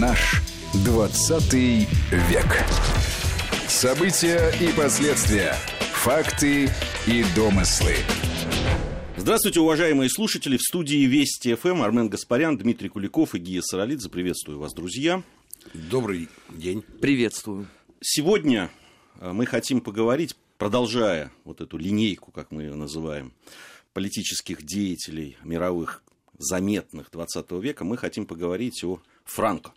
Наш 20 век. События и последствия. Факты и домыслы. Здравствуйте, уважаемые слушатели. В студии Вести ФМ Армен Гаспарян, Дмитрий Куликов и Гия Саралидзе. Приветствую вас, друзья. Добрый день. Приветствую. Сегодня э, мы хотим поговорить, продолжая вот эту линейку, как мы ее называем, политических деятелей мировых заметных 20 века, мы хотим поговорить о Франко.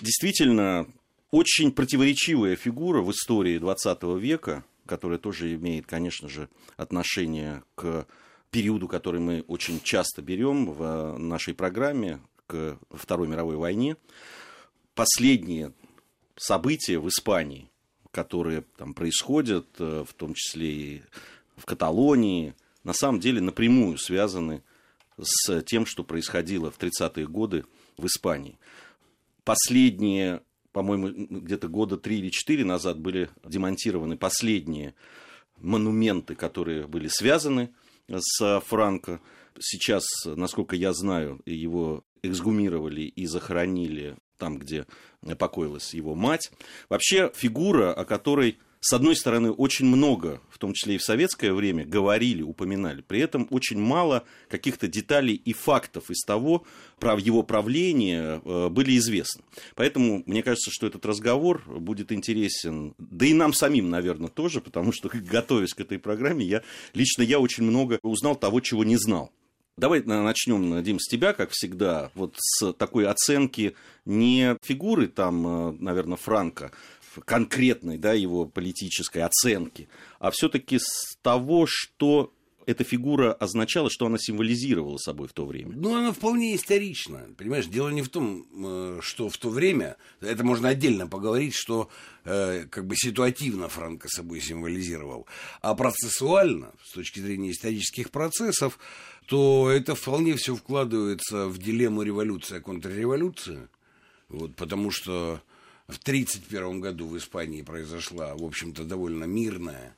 Действительно, очень противоречивая фигура в истории 20 века, которая тоже имеет, конечно же, отношение к периоду, который мы очень часто берем в нашей программе, к Второй мировой войне. Последние события в Испании, которые там происходят, э, в том числе и в Каталонии, на самом деле напрямую связаны с тем, что происходило в 30-е годы в Испании. Последние, по-моему, где-то года три или четыре назад были демонтированы последние монументы, которые были связаны с Франко. Сейчас, насколько я знаю, его эксгумировали и захоронили там, где покоилась его мать. Вообще фигура, о которой с одной стороны, очень много, в том числе и в советское время, говорили, упоминали. При этом очень мало каких-то деталей и фактов из того, про его правление э, были известны. Поэтому мне кажется, что этот разговор будет интересен, да и нам самим, наверное, тоже, потому что, готовясь к этой программе, я, лично я очень много узнал того, чего не знал. Давай начнем, Дим, с тебя, как всегда, вот с такой оценки не фигуры там, э, наверное, Франка, конкретной да, его политической оценки, а все-таки с того, что эта фигура означала, что она символизировала собой в то время? Ну, она вполне исторична. Понимаешь, дело не в том, э, что в то время, это можно отдельно поговорить, что э, как бы ситуативно Франко собой символизировал, а процессуально, с точки зрения исторических процессов, то это вполне все вкладывается в дилемму революция-контрреволюция. Вот, потому что в 1931 году в Испании произошла, в общем-то, довольно мирная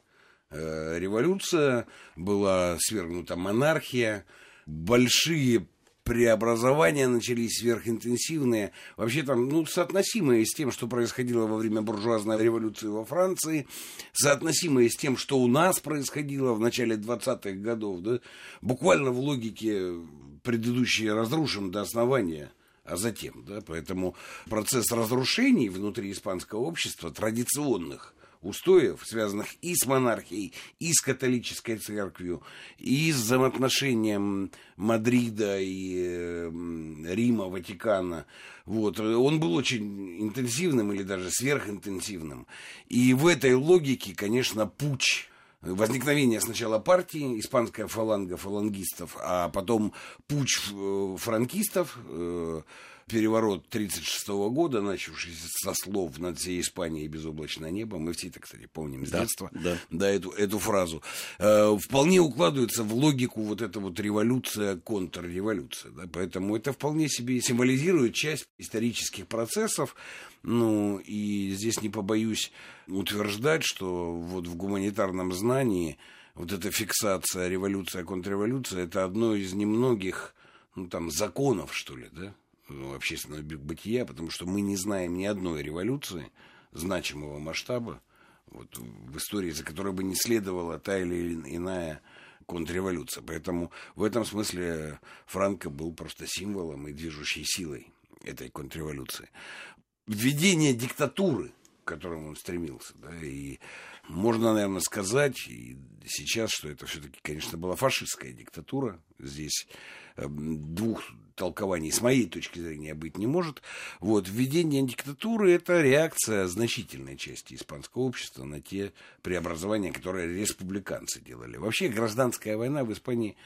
э, революция, была свергнута монархия, большие преобразования начались сверхинтенсивные, вообще там, ну, соотносимые с тем, что происходило во время буржуазной революции во Франции, соотносимые с тем, что у нас происходило в начале 20-х годов, да, буквально в логике предыдущие разрушим до основания – а затем, да, поэтому процесс разрушений внутри испанского общества традиционных устоев, связанных и с монархией, и с католической церковью, и с взаимоотношением Мадрида и э, Рима, Ватикана. Вот. Он был очень интенсивным или даже сверхинтенсивным. И в этой логике, конечно, путь возникновение сначала партии, испанская фаланга фалангистов, а потом путь э, франкистов, э, переворот 1936 года, начавшийся со слов «над всей Испанией безоблачное небо». Мы все это, кстати, помним с да, детства, да. Да, эту, эту фразу. Э, вполне укладывается в логику вот эта вот революция, контрреволюция. Да, поэтому это вполне себе символизирует часть исторических процессов. Ну, и здесь не побоюсь утверждать, что вот в гуманитарном знании вот эта фиксация революция, контрреволюция, это одно из немногих, ну, там, законов, что ли, да, общественного бытия, потому что мы не знаем ни одной революции значимого масштаба вот, в истории, за которой бы не следовала та или иная контрреволюция. Поэтому в этом смысле Франко был просто символом и движущей силой этой контрреволюции. Введение диктатуры, к которому он стремился, да, и можно, наверное, сказать и сейчас, что это все-таки, конечно, была фашистская диктатура. Здесь эм, двух толкований с моей точки зрения быть не может. Вот, введение диктатуры – это реакция значительной части испанского общества на те преобразования, которые республиканцы делали. Вообще, гражданская война в Испании,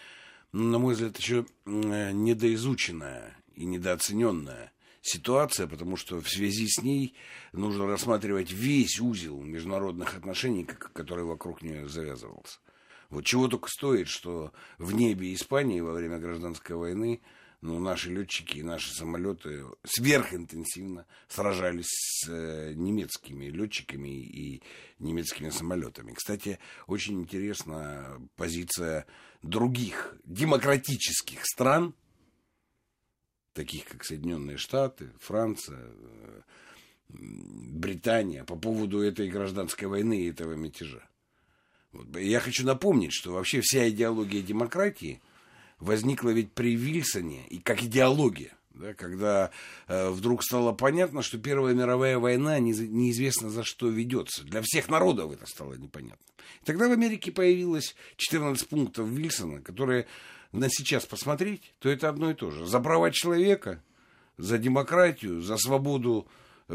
на мой взгляд, еще недоизученная и недооцененная ситуация, потому что в связи с ней нужно рассматривать весь узел международных отношений, который вокруг нее завязывался. Вот чего только стоит, что в небе Испании во время гражданской войны ну, наши летчики и наши самолеты сверхинтенсивно сражались с э, немецкими летчиками и немецкими самолетами. Кстати, очень интересна позиция других демократических стран, таких как Соединенные Штаты, Франция, э, Британия, по поводу этой гражданской войны и этого мятежа. Вот. Я хочу напомнить, что вообще вся идеология демократии возникла ведь при Вильсоне, и как идеология, да, когда э, вдруг стало понятно, что Первая мировая война не, неизвестно за что ведется. Для всех народов это стало непонятно. И тогда в Америке появилось 14 пунктов Вильсона, которые на сейчас посмотреть, то это одно и то же. За права человека, за демократию, за свободу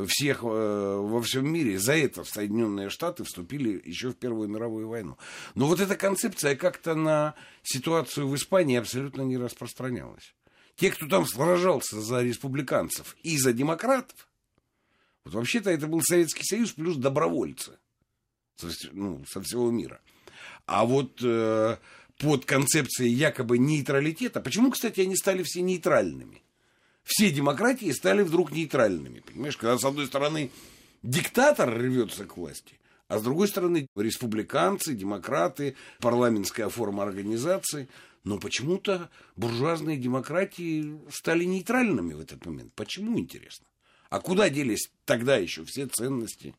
всех э, во всем мире. За это Соединенные Штаты вступили еще в Первую мировую войну. Но вот эта концепция как-то на ситуацию в Испании абсолютно не распространялась. Те, кто там сражался за республиканцев и за демократов, вот вообще-то это был Советский Союз плюс добровольцы со, ну, со всего мира. А вот э, под концепцией якобы нейтралитета, почему, кстати, они стали все нейтральными? Все демократии стали вдруг нейтральными. Понимаешь, когда с одной стороны диктатор рвется к власти, а с другой стороны республиканцы, демократы, парламентская форма организации. Но почему-то буржуазные демократии стали нейтральными в этот момент. Почему, интересно? А куда делись тогда еще все ценности,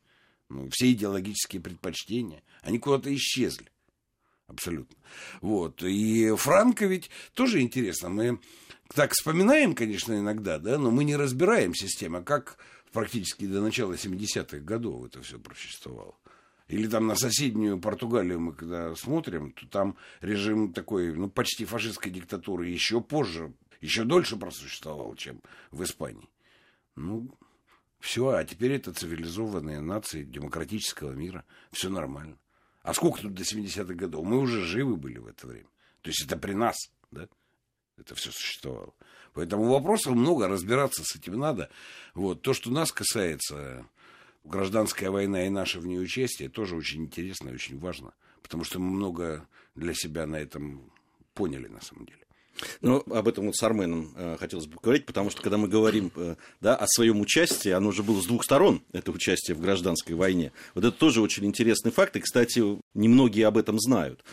ну, все идеологические предпочтения? Они куда-то исчезли. Абсолютно. Вот. И Франко ведь тоже интересно. Мы так вспоминаем, конечно, иногда, да, но мы не разбираемся с тем, а как практически до начала 70-х годов это все просуществовало. Или там на соседнюю Португалию мы когда смотрим, то там режим такой, ну, почти фашистской диктатуры еще позже, еще дольше просуществовал, чем в Испании. Ну, все, а теперь это цивилизованные нации демократического мира. Все нормально. А сколько тут до 70-х годов? Мы уже живы были в это время. То есть это при нас, да? это все существовало. Поэтому вопросов много, разбираться с этим надо. Вот. То, что нас касается, гражданская война и наше в ней участие, тоже очень интересно и очень важно. Потому что мы много для себя на этом поняли, на самом деле. Ну, об этом вот с Арменом э, хотелось бы поговорить, потому что когда мы говорим э, да, о своем участии, оно же было с двух сторон, это участие в гражданской войне. Вот это тоже очень интересный факт, и, кстати, немногие об этом знают.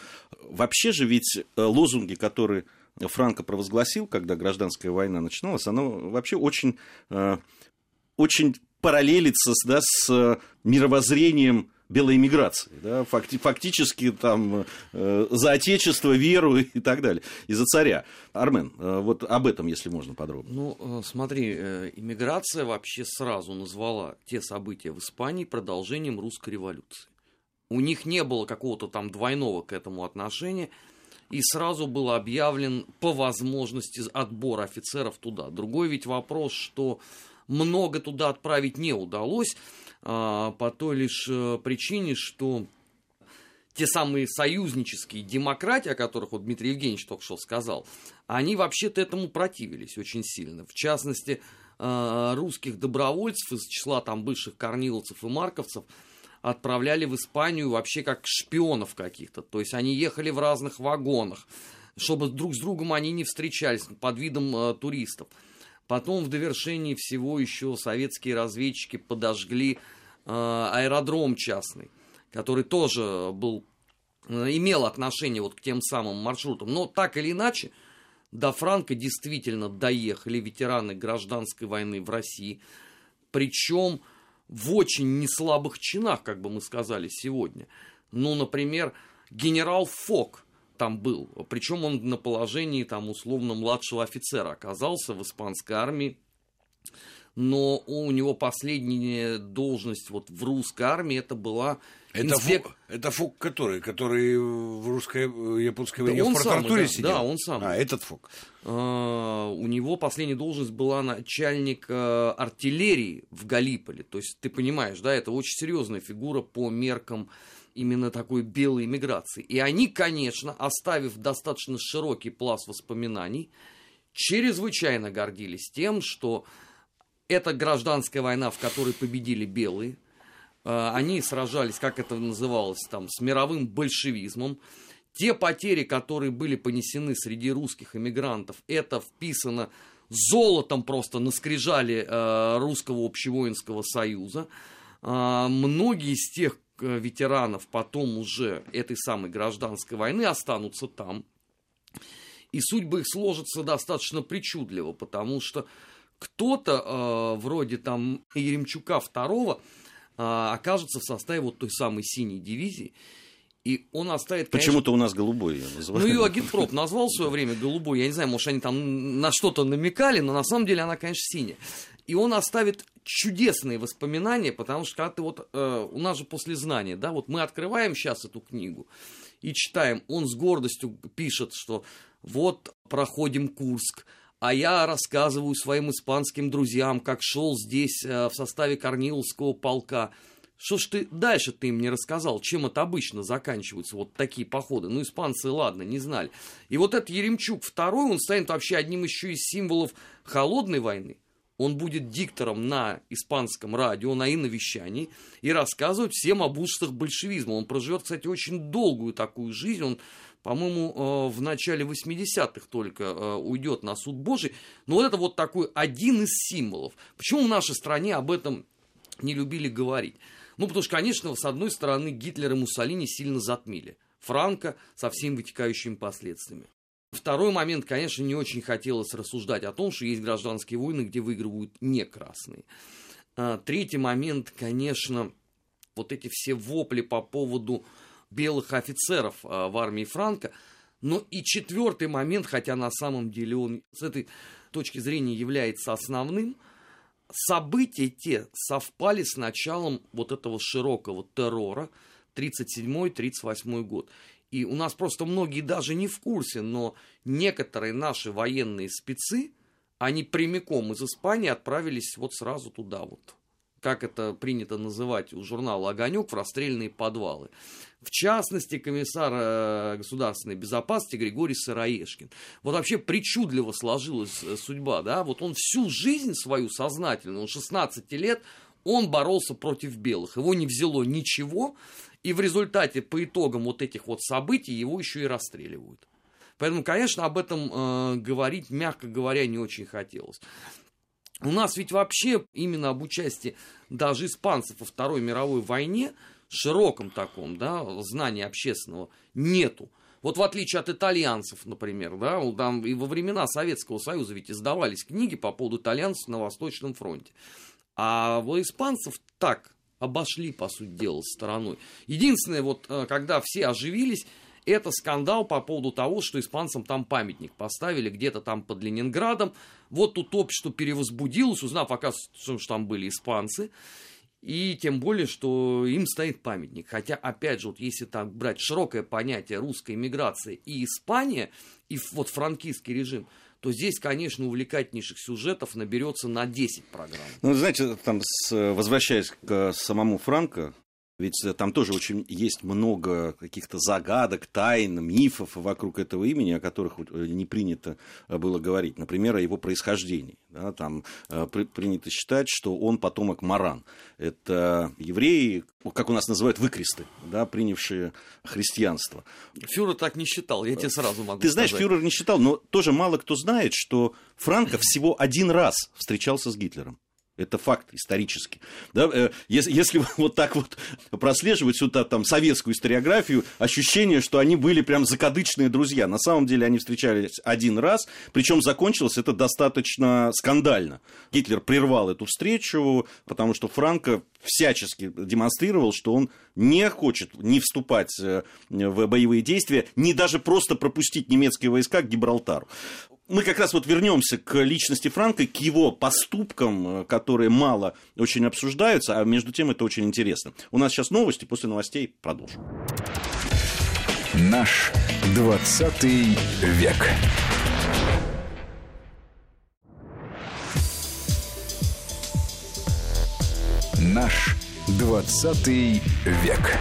Вообще же ведь э, лозунги, которые Франко провозгласил, когда гражданская война начиналась, оно вообще очень, э, очень параллелится да, с мировоззрением белой эмиграции, да, факти, фактически там э, за отечество, веру и так далее, и за царя. Армен, э, вот об этом, если можно подробно. Ну, э, смотри, э, иммиграция вообще сразу назвала те события в Испании продолжением русской революции. У них не было какого-то там двойного к этому отношения – и сразу был объявлен по возможности отбор офицеров туда. Другой ведь вопрос, что много туда отправить не удалось, по той лишь э, причине, что те самые союзнические демократии, о которых вот Дмитрий Евгеньевич только что сказал, они вообще-то этому противились очень сильно. В частности, э, русских добровольцев из числа там бывших корниловцев и марковцев – отправляли в Испанию вообще как шпионов каких-то. То есть они ехали в разных вагонах, чтобы друг с другом они не встречались под видом э, туристов. Потом в довершении всего еще советские разведчики подожгли э, аэродром частный, который тоже был, э, имел отношение вот к тем самым маршрутам. Но так или иначе, до Франка действительно доехали ветераны гражданской войны в России. Причем в очень неслабых чинах, как бы мы сказали сегодня. Ну, например, генерал Фок там был, причем он на положении там условно младшего офицера оказался в испанской армии, но у него последняя должность вот в русской армии это была это, инспек... фок, это Фок который? Который в русской, японской войне да в Порт-Артуре да, сидел? Да, он сам. А, этот Фок. А, у него последняя должность была начальник а, артиллерии в Галиполе. То есть, ты понимаешь, да, это очень серьезная фигура по меркам именно такой белой миграции. И они, конечно, оставив достаточно широкий пласт воспоминаний, чрезвычайно гордились тем, что это гражданская война, в которой победили белые. А, они сражались, как это называлось, там, с мировым большевизмом. Те потери, которые были понесены среди русских эмигрантов, это вписано золотом просто на скрижали э, русского общевоинского союза. Э, многие из тех э, ветеранов потом уже этой самой гражданской войны останутся там. И судьбы их сложатся достаточно причудливо, потому что кто-то, э, вроде там Еремчука II, э, окажется в составе вот той самой синей дивизии, и он оставит, конечно... Почему-то у нас голубой ее называют. Ну, ее агитпроп назвал в свое время голубой. Я не знаю, может, они там на что-то намекали, но на самом деле она, конечно, синяя. И он оставит чудесные воспоминания, потому что когда ты вот... Э, у нас же после знания, да, вот мы открываем сейчас эту книгу и читаем. Он с гордостью пишет, что вот проходим Курск, а я рассказываю своим испанским друзьям, как шел здесь э, в составе Корниловского полка. Что ж ты дальше ты им не рассказал, чем это обычно заканчиваются вот такие походы? Ну, испанцы, ладно, не знали. И вот этот Еремчук второй, он станет вообще одним еще из символов холодной войны. Он будет диктором на испанском радио, на иновещании и рассказывать всем об ужасах большевизма. Он проживет, кстати, очень долгую такую жизнь. Он, по-моему, э, в начале 80-х только э, уйдет на суд Божий. Но вот это вот такой один из символов. Почему в нашей стране об этом не любили говорить? Ну, потому что, конечно, с одной стороны, Гитлер и Муссолини сильно затмили. Франко со всеми вытекающими последствиями. Второй момент, конечно, не очень хотелось рассуждать о том, что есть гражданские войны, где выигрывают не красные. А, третий момент, конечно, вот эти все вопли по поводу белых офицеров а, в армии Франка. Но и четвертый момент, хотя на самом деле он с этой точки зрения является основным – события те совпали с началом вот этого широкого террора 37-38 год. И у нас просто многие даже не в курсе, но некоторые наши военные спецы, они прямиком из Испании отправились вот сразу туда вот как это принято называть у журнала «Огонек», в расстрельные подвалы. В частности, комиссар э, государственной безопасности Григорий Сыроежкин. Вот вообще причудливо сложилась э, судьба, да, вот он всю жизнь свою сознательную, он 16 лет, он боролся против белых, его не взяло ничего, и в результате, по итогам вот этих вот событий, его еще и расстреливают. Поэтому, конечно, об этом э, говорить, мягко говоря, не очень хотелось. У нас ведь вообще именно об участии даже испанцев во Второй мировой войне, широком таком, да, знании общественного, нету. Вот в отличие от итальянцев, например, да, там и во времена Советского Союза ведь издавались книги по поводу итальянцев на Восточном фронте. А у испанцев так обошли, по сути дела, стороной. Единственное, вот э, когда все оживились, это скандал по поводу того, что испанцам там памятник поставили где-то там под Ленинградом. Вот тут общество перевозбудилось, узнав, оказывается, что там были испанцы. И тем более, что им стоит памятник. Хотя, опять же, вот если так брать широкое понятие русской иммиграции и Испания, и вот франкистский режим, то здесь, конечно, увлекательнейших сюжетов наберется на 10 программ. Ну, знаете, там, с, возвращаясь к самому Франко, ведь э, там тоже очень есть много каких-то загадок, тайн, мифов вокруг этого имени, о которых э, не принято э, было говорить. Например, о его происхождении. Да, там при, принято считать, что он потомок Маран. Это евреи, как у нас называют, выкресты, да, принявшие христианство. Фюрер так не считал, я тебе сразу могу Ты знаешь, сказать. фюрер не считал, но тоже мало кто знает, что Франко всего один раз встречался с Гитлером. Это факт исторический. Да? Э, если, если вот так вот прослеживать сюда там советскую историографию, ощущение, что они были прям закадычные друзья. На самом деле они встречались один раз, причем закончилось это достаточно скандально. Гитлер прервал эту встречу, потому что Франко всячески демонстрировал, что он не хочет не вступать э, в боевые действия, не даже просто пропустить немецкие войска к Гибралтару мы как раз вот вернемся к личности Франка, к его поступкам, э, которые мало очень обсуждаются, а между тем это очень интересно. У нас сейчас новости, после новостей продолжим. Наш 20 век. Наш 20 век.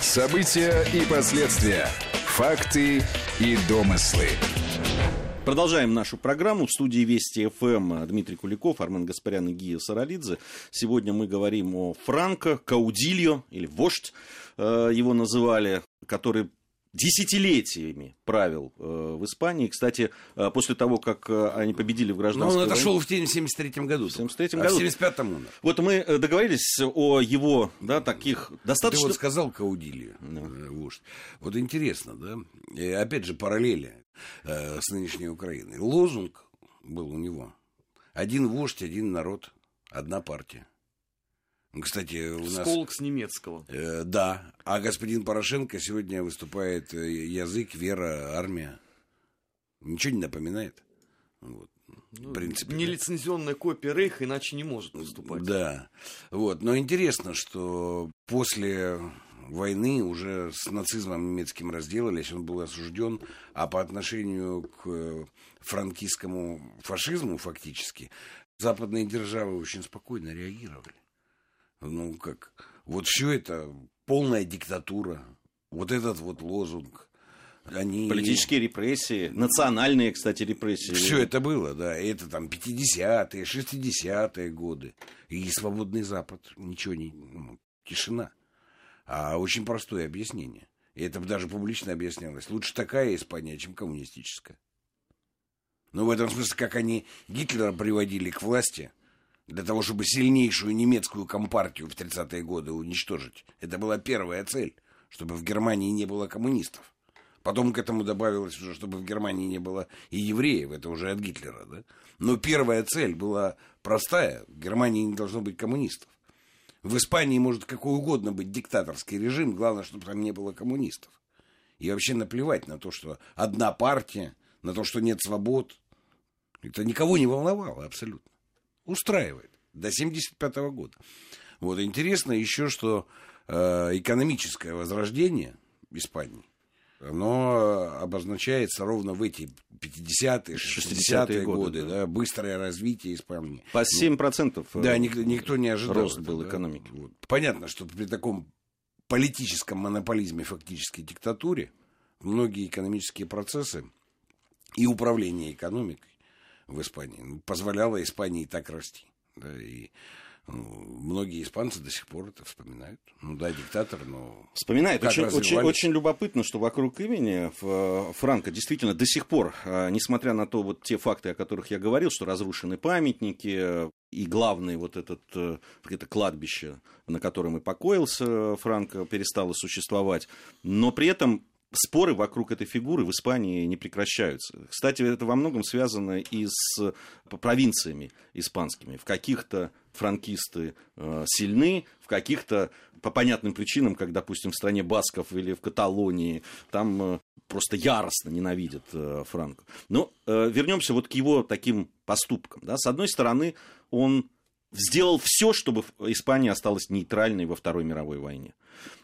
События и последствия. Факты и домыслы. Продолжаем нашу программу. В студии Вести ФМ Дмитрий Куликов, Армен Гаспарян и Гия Саралидзе. Сегодня мы говорим о Франко Каудильо, или вождь э, его называли, который десятилетиями правил э, в Испании. Кстати, э, после того, как они победили в гражданской Но он отошел войне... в тень в 73 году. В 73 а году. в 75-м умер. Вот мы договорились о его, да, таких достаточно... Ты вот сказал Каудильо, Да. вождь. Вот интересно, да? И опять же, параллели э, с нынешней Украиной. Лозунг был у него. Один вождь, один народ, одна партия. Ну, Кстати, у нас... Сколок с немецкого. Э, да, а господин Порошенко сегодня выступает э, язык, вера, армия. Ничего не напоминает. Вот. В принципе, да. Нелицензионная копия Рейха иначе не может выступать. Да. Вот. Но интересно, что после войны уже с нацизмом немецким разделались, он был осужден, а по отношению к э, франкистскому фашизму фактически западные державы очень спокойно реагировали. Ну, как, вот все это полная диктатура, вот этот вот лозунг, они... Политические репрессии, национальные, кстати, репрессии. Все это было, да. Это там 50-е, 60-е годы. И свободный Запад. Ничего не... ну, тишина. А очень простое объяснение. И это даже публично объяснялось. Лучше такая Испания, чем коммунистическая. Ну, в этом смысле, как они Гитлера приводили к власти, для того, чтобы сильнейшую немецкую компартию в 30-е годы уничтожить. Это была первая цель, чтобы в Германии не было коммунистов. Потом к этому добавилось уже, чтобы в Германии не было и евреев, это уже от Гитлера, да? Но первая цель была простая, в Германии не должно быть коммунистов. В Испании может какой угодно быть диктаторский режим, главное, чтобы там не было коммунистов. И вообще наплевать на то, что одна партия, на то, что нет свобод. Это никого не волновало абсолютно. Устраивает. До 75 года. Вот интересно еще, что э, экономическое возрождение Испании, оно обозначается ровно в эти 50-е, 60-е годы, годы, да. да. быстрое развитие Испании. По 7% э, Да, ник- никто не ожидал. рост был да. экономики. Вот. Понятно, что при таком политическом монополизме, фактически диктатуре, многие экономические процессы и управление экономикой в Испании ну, позволяло Испании так расти. Да, и ну, многие испанцы до сих пор это вспоминают. Ну да, диктатор, но... Вспоминает. Очень, очень, очень любопытно, что вокруг имени э, Франка действительно до сих пор, э, несмотря на то, вот те факты, о которых я говорил, что разрушены памятники, э, и главный вот этот это кладбище, на котором и покоился Франко, перестало существовать, но при этом споры вокруг этой фигуры в Испании не прекращаются. Кстати, это во многом связано и с провинциями испанскими. В каких-то франкисты э, сильны, в каких-то по понятным причинам, как, допустим, в стране Басков или в Каталонии, там э, просто яростно ненавидят э, Франко. Но э, вернемся вот к его таким поступкам. Да? С одной стороны, он сделал все, чтобы Испания осталась нейтральной во Второй мировой войне.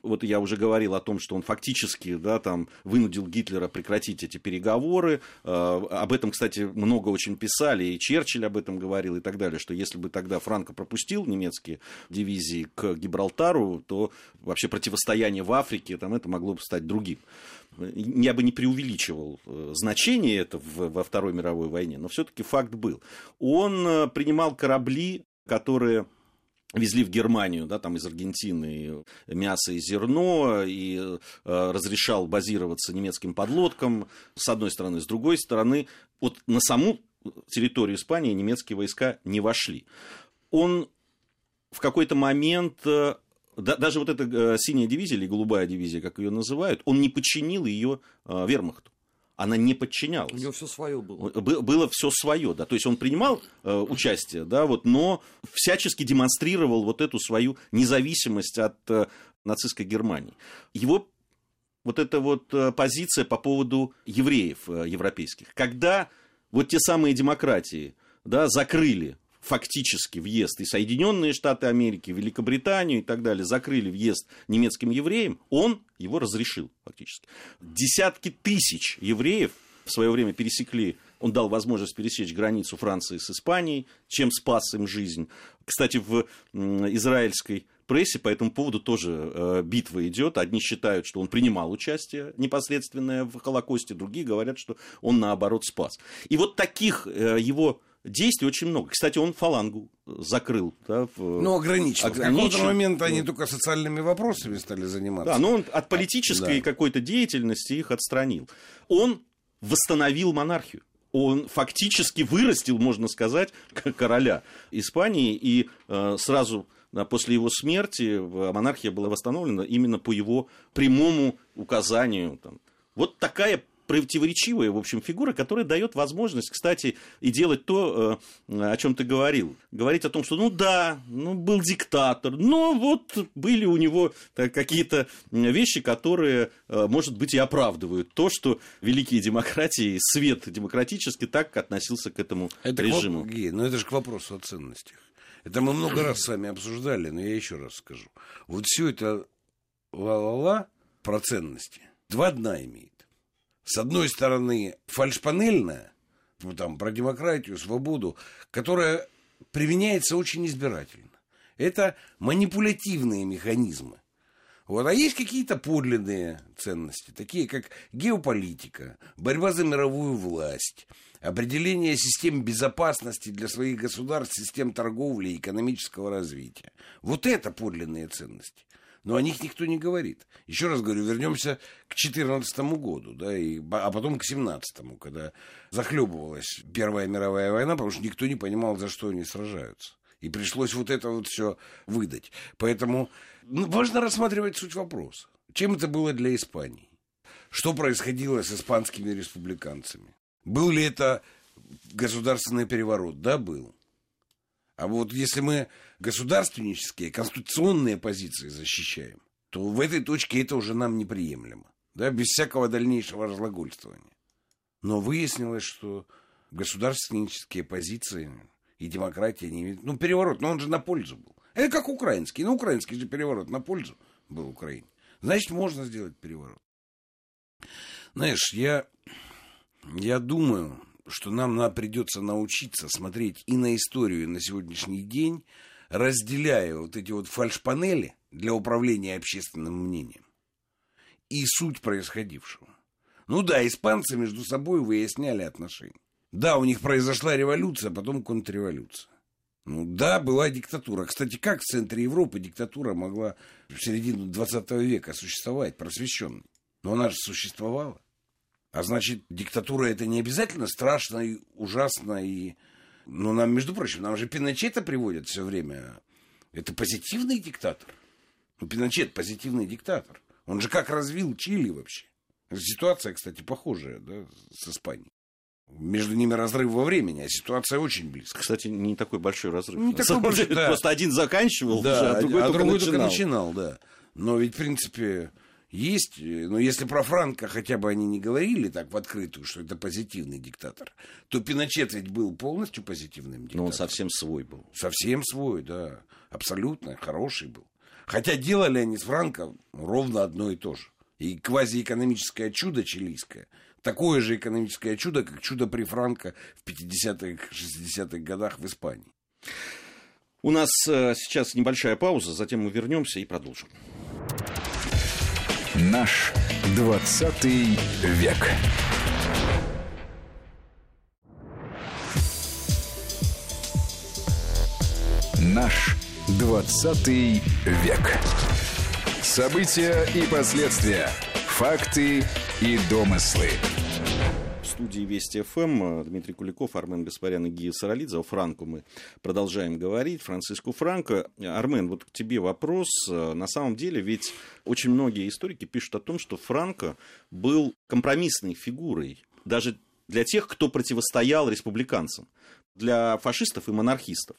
Вот я уже говорил о том, что он фактически да, там, вынудил Гитлера прекратить эти переговоры. Э, об этом, кстати, много очень писали, и Черчилль об этом говорил и так далее, что если бы тогда Франко пропустил немецкие дивизии к Гибралтару, то вообще противостояние в Африке, там, это могло бы стать другим. Я бы не преувеличивал э, значение это во Второй мировой войне, но все-таки факт был. Он э, принимал корабли, которые везли в Германию, да, там из Аргентины мясо и зерно, и э, разрешал базироваться немецким подлодкам, с одной стороны. С другой стороны, вот на саму территорию Испании немецкие войска не вошли. Он в какой-то момент, э, да- даже вот эта э, синяя дивизия или голубая дивизия, как ее называют, он не подчинил ее э, вермахту. Она не подчинялась. У него все свое было. Бы- было все свое, да, то есть он принимал э, участие, да, вот, но всячески демонстрировал вот эту свою независимость от э, нацистской Германии. Его вот эта вот э, позиция по поводу евреев э, европейских, когда вот те самые демократии, да, закрыли фактически въезд и Соединенные Штаты Америки, Великобританию и так далее, закрыли въезд немецким евреям, он его разрешил фактически. Десятки тысяч евреев в свое время пересекли, он дал возможность пересечь границу Франции с Испанией, чем спас им жизнь. Кстати, в израильской прессе по этому поводу тоже э, битва идет. Одни считают, что он принимал участие непосредственное в Холокосте, другие говорят, что он наоборот спас. И вот таких э, его действий очень много. Кстати, он фалангу закрыл. Да, в... Ну, ограничил. ограничил. В какой-то момент они только социальными вопросами стали заниматься. Да, но он от политической да. какой-то деятельности их отстранил. Он восстановил монархию. Он фактически вырастил, можно сказать, короля Испании. И э, сразу после его смерти монархия была восстановлена именно по его прямому указанию. Там. Вот такая противоречивая, в общем, фигура, которая дает возможность, кстати, и делать то, э, о чем ты говорил. Говорить о том, что, ну да, ну был диктатор, но вот были у него какие-то вещи, которые, э, может быть, и оправдывают то, что великие демократии, свет демократический так относился к этому это режиму. К, но это же к вопросу о ценностях. Это мы много раз с вами обсуждали, но я еще раз скажу. Вот все это ла-ла-ла про ценности. Два дна имеет с одной стороны, фальшпанельная, ну, там, про демократию, свободу, которая применяется очень избирательно. Это манипулятивные механизмы. Вот. А есть какие-то подлинные ценности, такие как геополитика, борьба за мировую власть, определение систем безопасности для своих государств, систем торговли и экономического развития. Вот это подлинные ценности но о них никто не говорит. Еще раз говорю, вернемся к 2014 году, да, и, а потом к 2017, когда захлебывалась Первая мировая война, потому что никто не понимал, за что они сражаются. И пришлось вот это вот все выдать. Поэтому ну, важно рассматривать суть вопроса. Чем это было для Испании? Что происходило с испанскими республиканцами? Был ли это государственный переворот? Да, был. А вот если мы государственнические, конституционные позиции защищаем, то в этой точке это уже нам неприемлемо. Да, без всякого дальнейшего разглагольствования. Но выяснилось, что государственнические позиции и демократия не имеют... Ну, переворот, но он же на пользу был. Это как украинский. Ну, украинский же переворот на пользу был Украине. Значит, можно сделать переворот. Знаешь, я, я думаю, что нам на, придется научиться смотреть и на историю, и на сегодняшний день, разделяя вот эти вот фальшпанели для управления общественным мнением и суть происходившего. Ну да, испанцы между собой выясняли отношения. Да, у них произошла революция, а потом контрреволюция. Ну да, была диктатура. Кстати, как в центре Европы диктатура могла в середину 20 века существовать, просвещенной? Но она же существовала. А значит, диктатура это не обязательно страшно и ужасно. И... Но нам, между прочим, нам же Пиночета приводят все время. Это позитивный диктатор. Ну, Пиночет позитивный диктатор. Он же как развил Чили вообще. Ситуация, кстати, похожая да, с Испанией. Между ними разрыв во времени, а ситуация очень близкая. Кстати, не такой большой разрыв. Не такой большой, да. Просто один заканчивал, да, уже, а другой, а только, другой начинал. только начинал. Да. Но ведь, в принципе, есть, э, но если про Франка хотя бы они не говорили так в открытую, что это позитивный диктатор, то Пиночет ведь был полностью позитивным диктатором. Но он совсем свой был. Совсем свой, да. Абсолютно хороший был. Хотя делали они с Франко ровно одно и то же. И квазиэкономическое чудо чилийское, такое же экономическое чудо, как чудо при Франко в 50-х, 60-х годах в Испании. У нас э, сейчас небольшая пауза, затем мы вернемся и продолжим. Наш 20 век. Наш 20 век. События и последствия. Факты и домыслы. Студии Вести ФМ Дмитрий Куликов, Армен Гаспарян и Гия Саралидзе. О Франко мы продолжаем говорить. Франциску Франко. Армен, вот к тебе вопрос. На самом деле ведь очень многие историки пишут о том, что Франко был компромиссной фигурой. Даже для тех, кто противостоял республиканцам. Для фашистов и монархистов.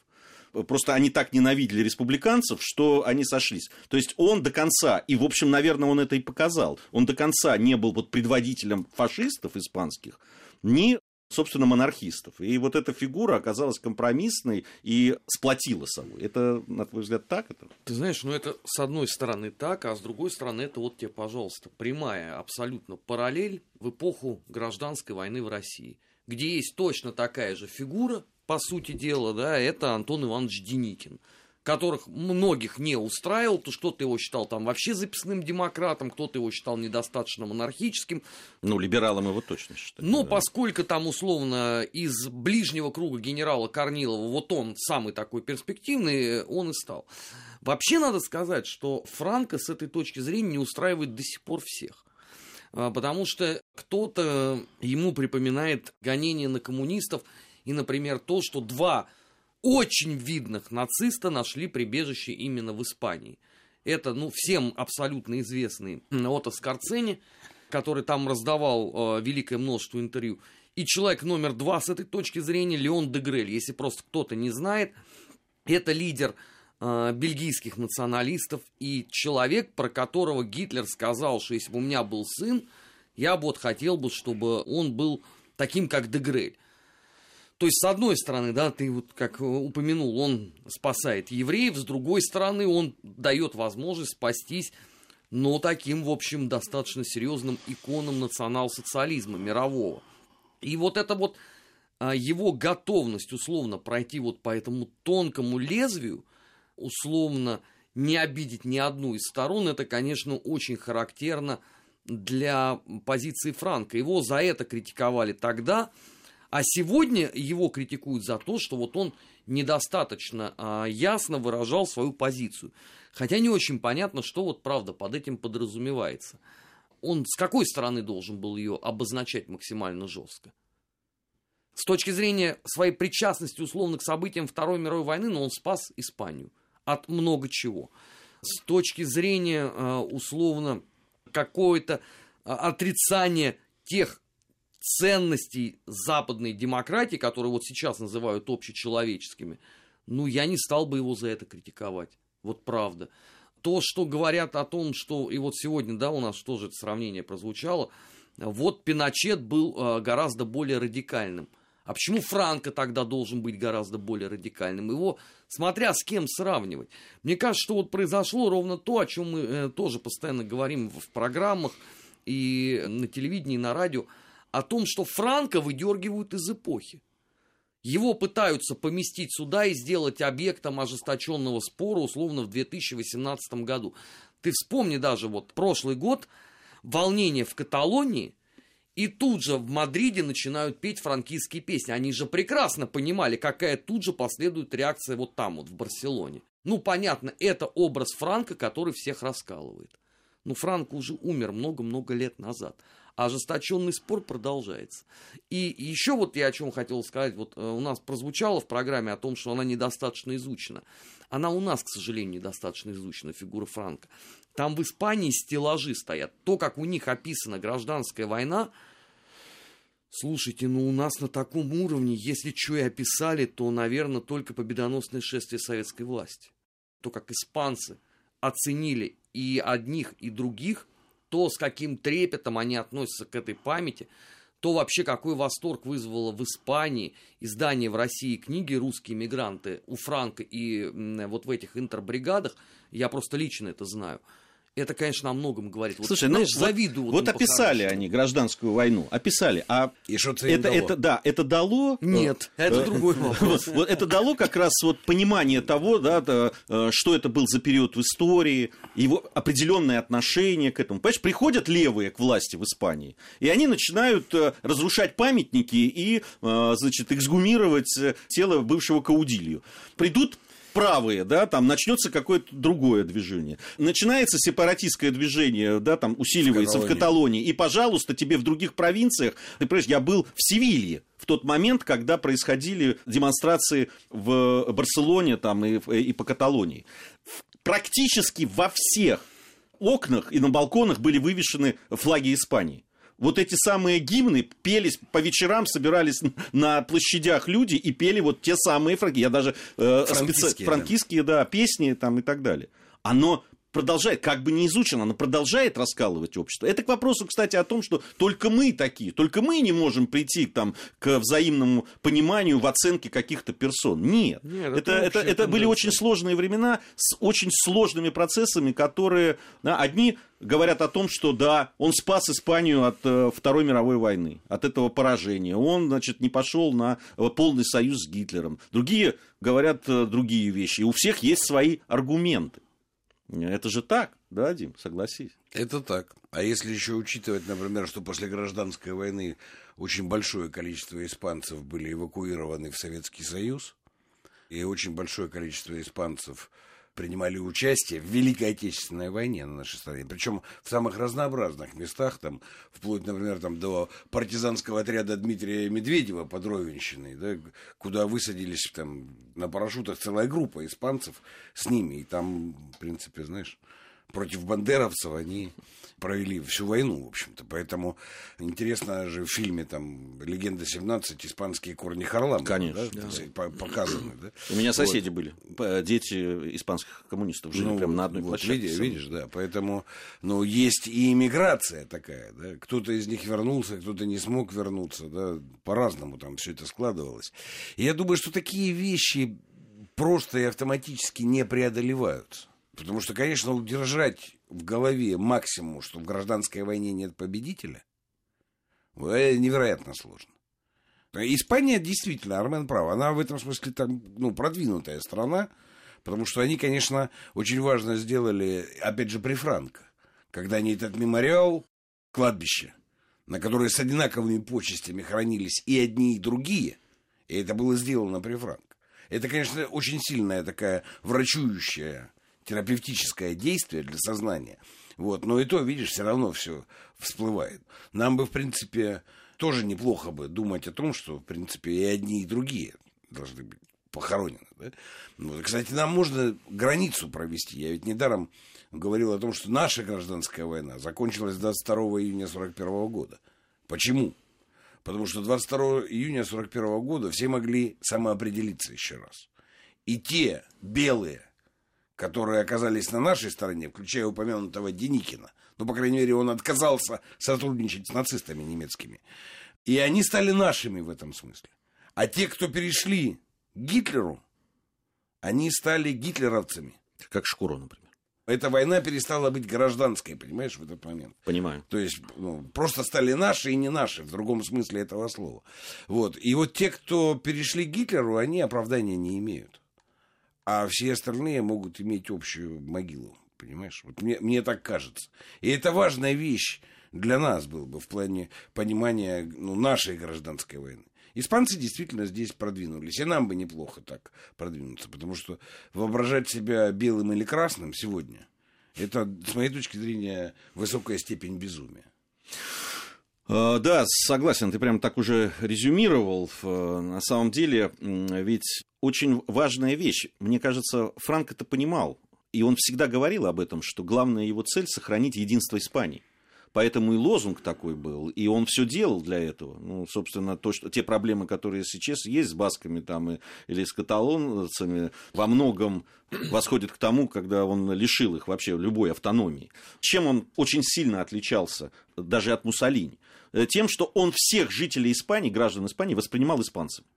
Просто они так ненавидели республиканцев, что они сошлись. То есть он до конца, и, в общем, наверное, он это и показал, он до конца не был вот предводителем фашистов испанских, ни собственно, монархистов. И вот эта фигура оказалась компромиссной и сплотила собой. Это, на твой взгляд, так это? Ты знаешь, ну это с одной стороны так, а с другой стороны это вот тебе, пожалуйста, прямая абсолютно параллель в эпоху гражданской войны в России, где есть точно такая же фигура, по сути дела, да, это Антон Иванович Деникин, которых многих не устраивал, то кто-то его считал там вообще записным демократом, кто-то его считал недостаточно монархическим. Ну, либералом его точно считали. Но да. поскольку там условно из ближнего круга генерала Корнилова вот он самый такой перспективный, он и стал. Вообще надо сказать, что Франко с этой точки зрения не устраивает до сих пор всех. А, потому что кто-то ему припоминает гонение на коммунистов и, например, то, что два очень видных нациста нашли прибежище именно в Испании. Это, ну, всем абсолютно известный Отто Скорцени, который там раздавал э, великое множество интервью. И человек номер два с этой точки зрения Леон Дегрель. Если просто кто-то не знает, это лидер э, бельгийских националистов и человек, про которого Гитлер сказал, что если бы у меня был сын, я бы вот хотел бы, чтобы он был таким, как Дегрель. То есть, с одной стороны, да, ты вот как упомянул, он спасает евреев, с другой стороны, он дает возможность спастись, но таким, в общем, достаточно серьезным иконам национал-социализма мирового. И вот это вот а, его готовность условно пройти вот по этому тонкому лезвию, условно не обидеть ни одну из сторон, это, конечно, очень характерно для позиции Франка. Его за это критиковали тогда, а сегодня его критикуют за то, что вот он недостаточно а, ясно выражал свою позицию. Хотя не очень понятно, что вот правда под этим подразумевается. Он с какой стороны должен был ее обозначать максимально жестко? С точки зрения своей причастности условно к событиям Второй мировой войны, но он спас Испанию от много чего. С точки зрения а, условно какое-то а, отрицание тех ценностей западной демократии, которые вот сейчас называют общечеловеческими, ну, я не стал бы его за это критиковать. Вот правда. То, что говорят о том, что, и вот сегодня, да, у нас тоже это сравнение прозвучало, вот Пиночет был э, гораздо более радикальным. А почему Франко тогда должен быть гораздо более радикальным? Его, смотря с кем сравнивать. Мне кажется, что вот произошло ровно то, о чем мы э, тоже постоянно говорим в программах и на телевидении, и на радио – о том, что Франка выдергивают из эпохи. Его пытаются поместить сюда и сделать объектом ожесточенного спора условно в 2018 году. Ты вспомни даже вот прошлый год, волнение в Каталонии, и тут же в Мадриде начинают петь франкистские песни. Они же прекрасно понимали, какая тут же последует реакция вот там вот в Барселоне. Ну, понятно, это образ Франка, который всех раскалывает. Но Франк уже умер много-много лет назад ожесточенный спор продолжается. И еще вот я о чем хотел сказать, вот э, у нас прозвучало в программе о том, что она недостаточно изучена. Она у нас, к сожалению, недостаточно изучена, фигура Франка. Там в Испании стеллажи стоят. То, как у них описана гражданская война, Слушайте, ну у нас на таком уровне, если что и описали, то, наверное, только победоносное шествие советской власти. То, как испанцы оценили и одних, и других, то, с каким трепетом они относятся к этой памяти, то вообще какой восторг вызвало в Испании издание в России книги «Русские мигранты» у Франка и вот в этих интербригадах, я просто лично это знаю – это, конечно, о многом говорит. Слушай, вот, ну, знаешь, завидую. Вот, вот описали они гражданскую войну, описали, а и что это, это, это, да, это дало... Э, Нет, это э, другой вопрос. Вот это дало как раз вот понимание того, да, э, что это был за период в истории, его определенное отношение к этому. Понимаешь, приходят левые к власти в Испании, и они начинают разрушать памятники и, значит, эксгумировать тело бывшего Каудилью. Придут правые, да, там начнется какое-то другое движение. Начинается сепаратистское движение, да, там усиливается в Каталонии. в Каталонии. И, пожалуйста, тебе в других провинциях, ты понимаешь, я был в Севилье в тот момент, когда происходили демонстрации в Барселоне там, и, и по Каталонии. Практически во всех окнах и на балконах были вывешены флаги Испании вот эти самые гимны пелись по вечерам, собирались на площадях люди и пели вот те самые франки. Я даже э, франкистские, специ... франкистские да. да, песни там и так далее. Оно продолжает, как бы не изучена, она продолжает раскалывать общество. Это к вопросу, кстати, о том, что только мы такие, только мы не можем прийти там, к взаимному пониманию в оценке каких-то персон. Нет. Нет, это, это это, это были очень сложные времена с очень сложными процессами, которые да, одни говорят о том, что да, он спас Испанию от э, Второй мировой войны, от этого поражения. Он, значит, не пошел на э, полный союз с Гитлером. Другие говорят э, другие вещи. И у всех есть свои аргументы. Это же так, да, Дим, согласись. Это так. А если еще учитывать, например, что после гражданской войны очень большое количество испанцев были эвакуированы в Советский Союз, и очень большое количество испанцев принимали участие в Великой Отечественной войне на нашей стране. Причем в самых разнообразных местах, там, вплоть, например, там, до партизанского отряда Дмитрия Медведева под Ровенщиной, да, куда высадились там, на парашютах целая группа испанцев с ними. И там, в принципе, знаешь, против бандеровцев они провели всю войну, в общем-то. Поэтому интересно же в фильме там «Легенда 17» испанские корни Харламова. Конечно, да, по- показаны. Да? У меня Вот. соседи были, п- дети испанских коммунистов жили Ну, прямо на вот, одной вот площадке. видишь, видишь, да. Поэтому, ну, есть и иммиграция такая, да. Кто-то из них вернулся, кто-то не смог вернуться, да. По-разному там все это складывалось. И я думаю, что такие вещи просто и автоматически не преодолеваются. Потому что, конечно, удержать в голове максимум, что в гражданской войне нет победителя, это невероятно сложно. Испания действительно, Армен прав, она в этом смысле там, ну, продвинутая страна, потому что они, конечно, очень важно сделали, опять же, при Франко, когда они этот мемориал, кладбище, на которое с одинаковыми почестями хранились и одни, и другие, и это было сделано при Франко. Это, конечно, очень сильная такая врачующая терапевтическое действие для сознания. Вот. Но и то, видишь, все равно все всплывает. Нам бы, в принципе, тоже неплохо бы думать о том, что, в принципе, и одни, и другие должны быть похоронены. Да? Ну, кстати, нам можно границу провести. Я ведь недаром говорил о том, что наша гражданская война закончилась 22 июня 1941 года. Почему? Потому что 22 июня 1941 года все могли самоопределиться еще раз. И те белые, которые оказались на нашей стороне, включая упомянутого Деникина, ну, по крайней мере, он отказался сотрудничать с нацистами немецкими, и они стали нашими в этом смысле. А те, кто перешли к Гитлеру, они стали гитлеровцами. Как Шкуро, например. Эта война перестала быть гражданской, понимаешь, в этот момент. Понимаю. То есть ну, просто стали наши и не наши, в другом смысле этого слова. Вот. И вот те, кто перешли к Гитлеру, они оправдания не имеют. А все остальные могут иметь общую могилу. Понимаешь? Вот мне, мне так кажется. И это важная вещь для нас был бы в плане понимания ну, нашей гражданской войны. Испанцы действительно здесь продвинулись. И нам бы неплохо так продвинуться. Потому что воображать себя белым или красным сегодня, это, с моей точки зрения, высокая степень безумия. Э, Да, согласен, ты прям так уже резюмировал. Э, На самом деле, ведь очень важная вещь. Мне кажется, Франк это понимал. И он всегда говорил об этом, что главная его цель – сохранить единство Испании. Поэтому и лозунг такой был, и он все делал для этого. Ну, собственно, то, что, те проблемы, которые сейчас есть с басками там, и, или с каталонцами, во многом восходит к тому, когда он лишил их вообще любой автономии. Чем он очень сильно отличался даже от Муссолини? Э, Тем, что он всех жителей Испании, граждан Испании, воспринимал испанцами.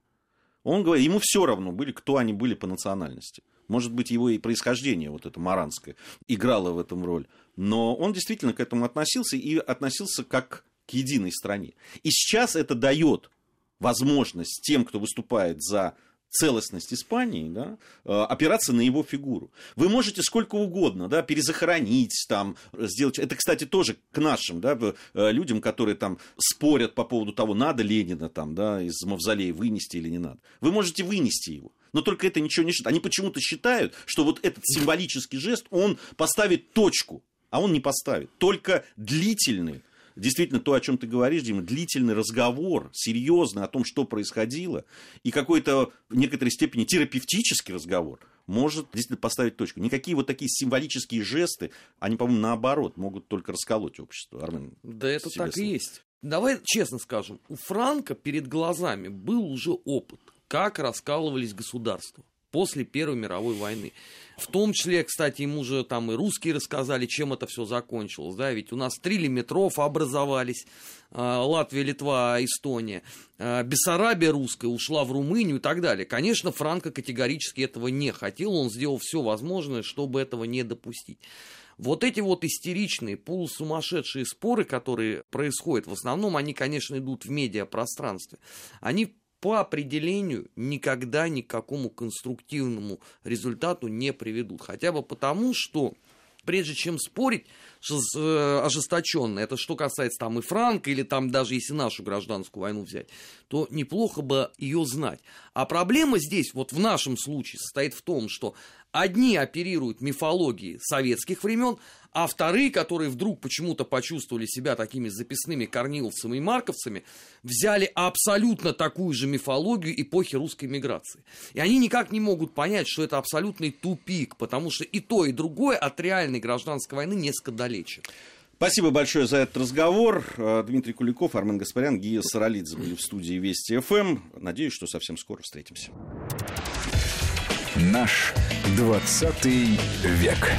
Он говорит, ему все равно были, кто они были по национальности. Может быть, его и происхождение, вот это маранское, играло в этом роль. Но он действительно к этому относился и относился как к единой стране. И сейчас это дает возможность тем, кто выступает за целостность Испании, да, э, опираться на его фигуру. Вы можете сколько угодно да, перезахоронить, там, сделать... Это, кстати, тоже к нашим да, э, людям, которые там спорят по поводу того, надо Ленина там, да, из мавзолея вынести или не надо. Вы можете вынести его. Но только это ничего не считает. Они почему-то считают, что вот этот символический жест, он поставит точку, а он не поставит. Только длительный действительно то, о чем ты говоришь, Дима, длительный разговор, серьезный о том, что происходило, и какой-то в некоторой степени терапевтический разговор может действительно поставить точку. Никакие вот такие символические жесты, они, по-моему, наоборот, могут только расколоть общество. Армен, Да это так и есть. Давай честно скажем, у Франка перед глазами был уже опыт, как раскалывались государства. После Первой мировой войны. В том числе, кстати, ему же там и русские рассказали, чем это все закончилось. Да? Ведь у нас три лимитров образовались, а, Латвия, Литва, Эстония. А, Бессарабия русская ушла в Румынию и так далее. Конечно, Франко категорически этого не хотел, он сделал все возможное, чтобы этого не допустить. Вот эти вот истеричные, полусумасшедшие споры, которые происходят, в основном они, конечно, идут в медиапространстве. Они по определению никогда ни к какому конструктивному результату не приведут. Хотя бы потому, что прежде чем спорить э, ожесточенно, это что касается там и Франка, или там даже если нашу гражданскую войну взять, то неплохо бы ее знать. А проблема здесь, вот в нашем случае, состоит в том, что одни оперируют мифологией советских времен, а вторые, которые вдруг почему-то почувствовали себя такими записными корниловцами и марковцами, взяли абсолютно такую же мифологию эпохи русской миграции. И они никак не могут понять, что это абсолютный тупик, потому что и то, и другое от реальной гражданской войны несколько далече. Спасибо большое за этот разговор. Э, Дмитрий Куликов, Армен Гаспарян, Гия Саралидзе были в студии Вести ФМ. Надеюсь, что совсем скоро встретимся. Наш 20 век.